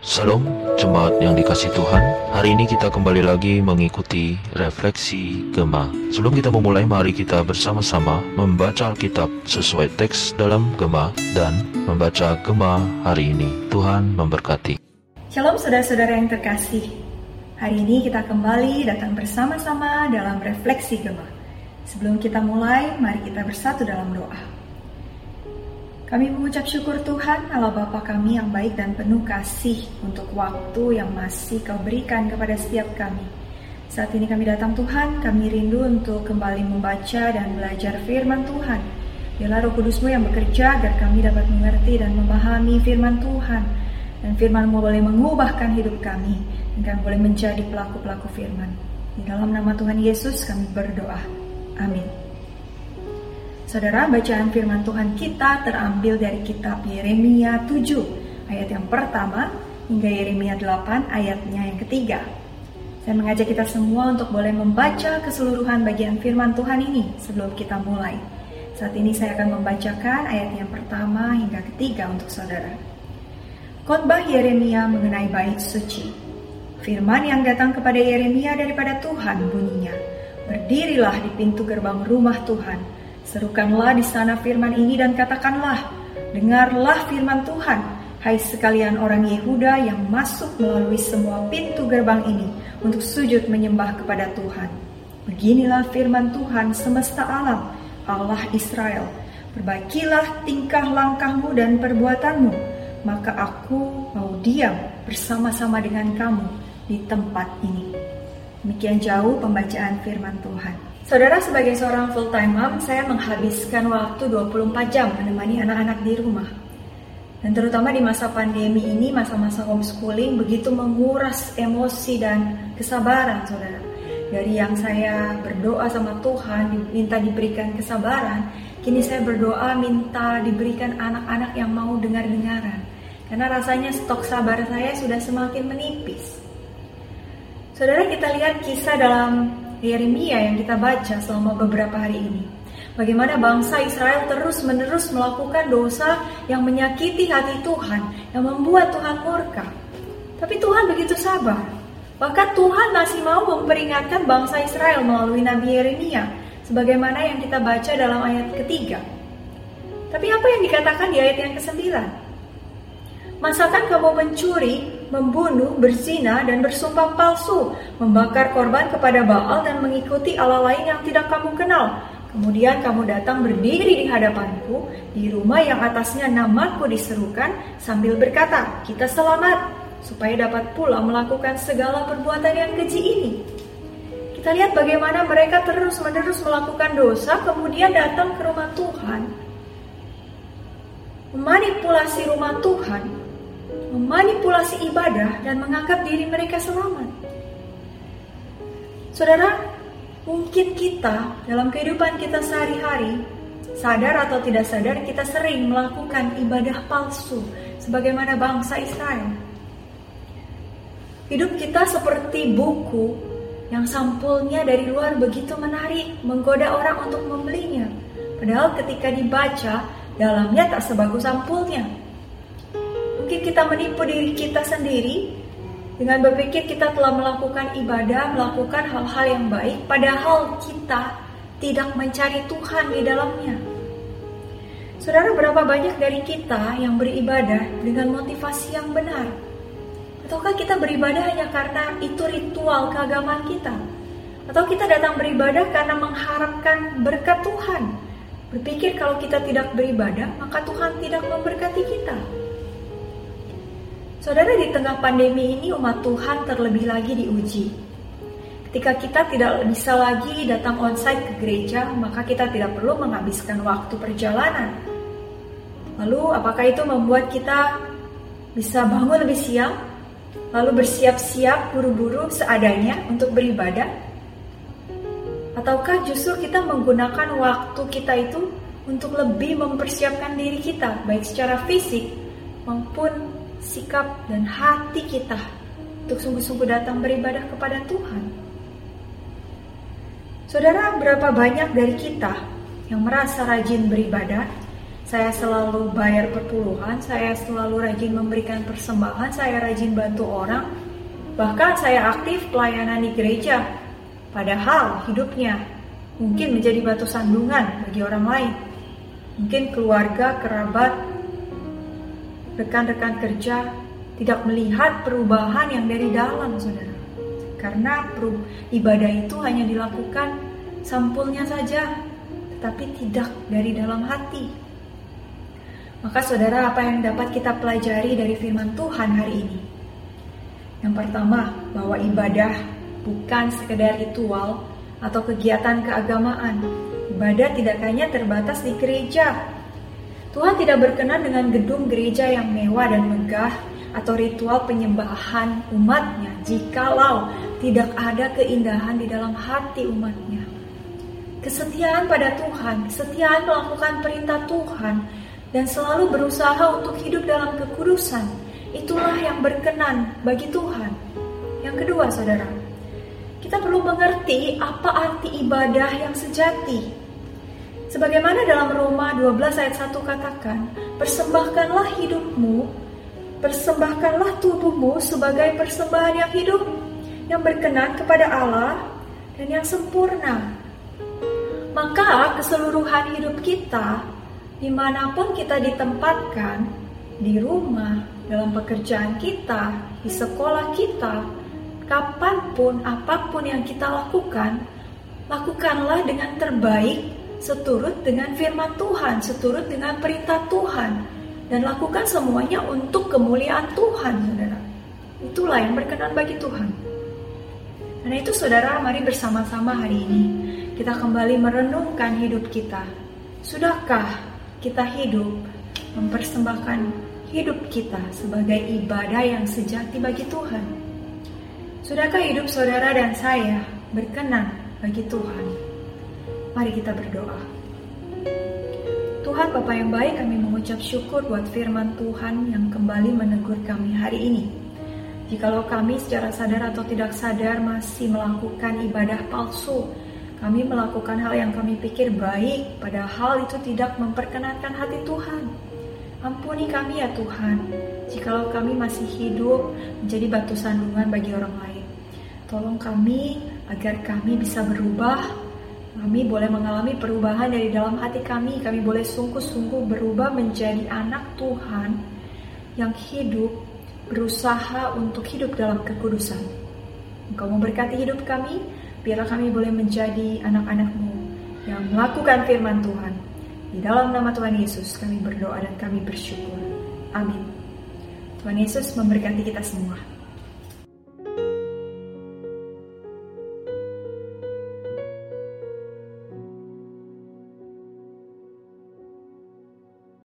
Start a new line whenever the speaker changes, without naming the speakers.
Salam jemaat yang dikasih Tuhan. Hari ini kita kembali lagi mengikuti refleksi Gema Sebelum kita memulai mari kita bersama-sama membaca Alkitab sesuai teks dalam Gema Dan membaca Gema hari ini. Tuhan memberkati.
Shalom saudara-saudara yang terkasih. Hari ini kita kembali datang bersama-sama dalam refleksi Gema Sebelum kita mulai mari kita bersatu dalam doa kami mengucap syukur Tuhan Allah Bapa kami yang baik dan penuh kasih untuk waktu yang masih kau berikan kepada setiap kami. Saat ini kami datang Tuhan, kami rindu untuk kembali membaca dan belajar firman Tuhan. Biarlah roh kudusmu yang bekerja agar kami dapat mengerti dan memahami firman Tuhan. Dan firmanmu boleh mengubahkan hidup kami. Dan kami boleh menjadi pelaku-pelaku firman. Di dalam nama Tuhan Yesus kami berdoa. Amin. Saudara, bacaan firman Tuhan kita terambil dari kitab Yeremia 7 ayat yang pertama hingga Yeremia 8 ayatnya yang ketiga. Saya mengajak kita semua untuk boleh membaca keseluruhan bagian firman Tuhan ini sebelum kita mulai. Saat ini saya akan membacakan ayat yang pertama hingga ketiga untuk saudara. Khotbah Yeremia mengenai bait suci. Firman yang datang kepada Yeremia daripada Tuhan bunyinya, Berdirilah di pintu gerbang rumah Tuhan, Serukanlah di sana firman ini dan katakanlah, dengarlah firman Tuhan, hai sekalian orang Yehuda yang masuk melalui semua pintu gerbang ini untuk sujud menyembah kepada Tuhan. Beginilah firman Tuhan semesta alam, Allah Israel. Perbaikilah tingkah langkahmu dan perbuatanmu, maka aku mau diam bersama-sama dengan kamu di tempat ini. Demikian jauh pembacaan firman Tuhan. Saudara sebagai seorang full time mom, saya menghabiskan waktu 24 jam menemani anak-anak di rumah. Dan terutama di masa pandemi ini, masa-masa homeschooling begitu menguras emosi dan kesabaran, saudara. Dari yang saya berdoa sama Tuhan, minta diberikan kesabaran, kini saya berdoa minta diberikan anak-anak yang mau dengar-dengaran. Karena rasanya stok sabar saya sudah semakin menipis. Saudara kita lihat kisah dalam Yeremia yang kita baca selama beberapa hari ini. Bagaimana bangsa Israel terus-menerus melakukan dosa yang menyakiti hati Tuhan, yang membuat Tuhan murka. Tapi Tuhan begitu sabar. Bahkan Tuhan masih mau memperingatkan bangsa Israel melalui Nabi Yeremia, sebagaimana yang kita baca dalam ayat ketiga. Tapi apa yang dikatakan di ayat yang kesembilan? Masakan kamu mencuri, membunuh, berzina, dan bersumpah palsu, membakar korban kepada Baal dan mengikuti Allah lain yang tidak kamu kenal. Kemudian kamu datang berdiri di hadapanku di rumah yang atasnya namaku diserukan sambil berkata, kita selamat, supaya dapat pula melakukan segala perbuatan yang keji ini. Kita lihat bagaimana mereka terus-menerus melakukan dosa, kemudian datang ke rumah Tuhan, memanipulasi rumah Tuhan, memanipulasi ibadah dan menganggap diri mereka selamat. Saudara, mungkin kita dalam kehidupan kita sehari-hari sadar atau tidak sadar kita sering melakukan ibadah palsu sebagaimana bangsa Israel. Hidup kita seperti buku yang sampulnya dari luar begitu menarik, menggoda orang untuk membelinya. Padahal ketika dibaca, dalamnya tak sebagus sampulnya. Mungkin kita menipu diri kita sendiri dengan berpikir kita telah melakukan ibadah, melakukan hal-hal yang baik, padahal kita tidak mencari Tuhan di dalamnya. Saudara, berapa banyak dari kita yang beribadah dengan motivasi yang benar? Ataukah kita beribadah hanya karena itu ritual keagamaan kita? Atau kita datang beribadah karena mengharapkan berkat Tuhan? Berpikir kalau kita tidak beribadah, maka Tuhan tidak memberkati kita. Saudara di tengah pandemi ini umat Tuhan terlebih lagi diuji. Ketika kita tidak bisa lagi datang onsite ke gereja, maka kita tidak perlu menghabiskan waktu perjalanan. Lalu apakah itu membuat kita bisa bangun lebih siang, lalu bersiap-siap buru-buru seadanya untuk beribadah? Ataukah justru kita menggunakan waktu kita itu untuk lebih mempersiapkan diri kita, baik secara fisik maupun sikap dan hati kita untuk sungguh-sungguh datang beribadah kepada Tuhan. Saudara, berapa banyak dari kita yang merasa rajin beribadah, saya selalu bayar perpuluhan, saya selalu rajin memberikan persembahan, saya rajin bantu orang, bahkan saya aktif pelayanan di gereja. Padahal hidupnya mungkin menjadi batu sandungan bagi orang lain. Mungkin keluarga, kerabat, rekan-rekan kerja tidak melihat perubahan yang dari dalam, saudara. Karena ibadah itu hanya dilakukan sampulnya saja, tetapi tidak dari dalam hati. Maka saudara, apa yang dapat kita pelajari dari firman Tuhan hari ini? Yang pertama, bahwa ibadah bukan sekedar ritual atau kegiatan keagamaan. Ibadah tidak hanya terbatas di gereja. Tuhan tidak berkenan dengan gedung gereja yang mewah dan megah atau ritual penyembahan umatnya jikalau tidak ada keindahan di dalam hati umatnya. Kesetiaan pada Tuhan, kesetiaan melakukan perintah Tuhan, dan selalu berusaha untuk hidup dalam kekudusan. Itulah yang berkenan bagi Tuhan. Yang kedua, saudara, kita perlu mengerti apa arti ibadah yang sejati. Sebagaimana dalam Roma 12 ayat 1 katakan, persembahkanlah hidupmu, persembahkanlah tubuhmu sebagai persembahan yang hidup, yang berkenan kepada Allah dan yang sempurna. Maka keseluruhan hidup kita di mana pun kita ditempatkan, di rumah, dalam pekerjaan kita, di sekolah kita, kapan pun, apa pun yang kita lakukan, lakukanlah dengan terbaik seturut dengan firman Tuhan, seturut dengan perintah Tuhan, dan lakukan semuanya untuk kemuliaan Tuhan, saudara. Itulah yang berkenan bagi Tuhan. Karena itu saudara, mari bersama-sama hari ini kita kembali merenungkan hidup kita. Sudahkah kita hidup mempersembahkan hidup kita sebagai ibadah yang sejati bagi Tuhan. Sudahkah hidup saudara dan saya berkenan bagi Tuhan? Mari kita berdoa. Tuhan Bapa yang baik, kami mengucap syukur buat firman Tuhan yang kembali menegur kami hari ini. Jikalau kami secara sadar atau tidak sadar masih melakukan ibadah palsu, kami melakukan hal yang kami pikir baik, padahal itu tidak memperkenankan hati Tuhan. Ampuni kami ya Tuhan, jikalau kami masih hidup menjadi batu sandungan bagi orang lain. Tolong kami agar kami bisa berubah, kami boleh mengalami perubahan dari dalam hati kami, kami boleh sungguh-sungguh berubah menjadi anak Tuhan yang hidup, berusaha untuk hidup dalam kekudusan. Engkau memberkati hidup kami, biarlah kami boleh menjadi anak-anakmu yang melakukan firman Tuhan. Di dalam nama Tuhan Yesus kami berdoa dan kami bersyukur. Amin. Tuhan Yesus memberkati kita semua.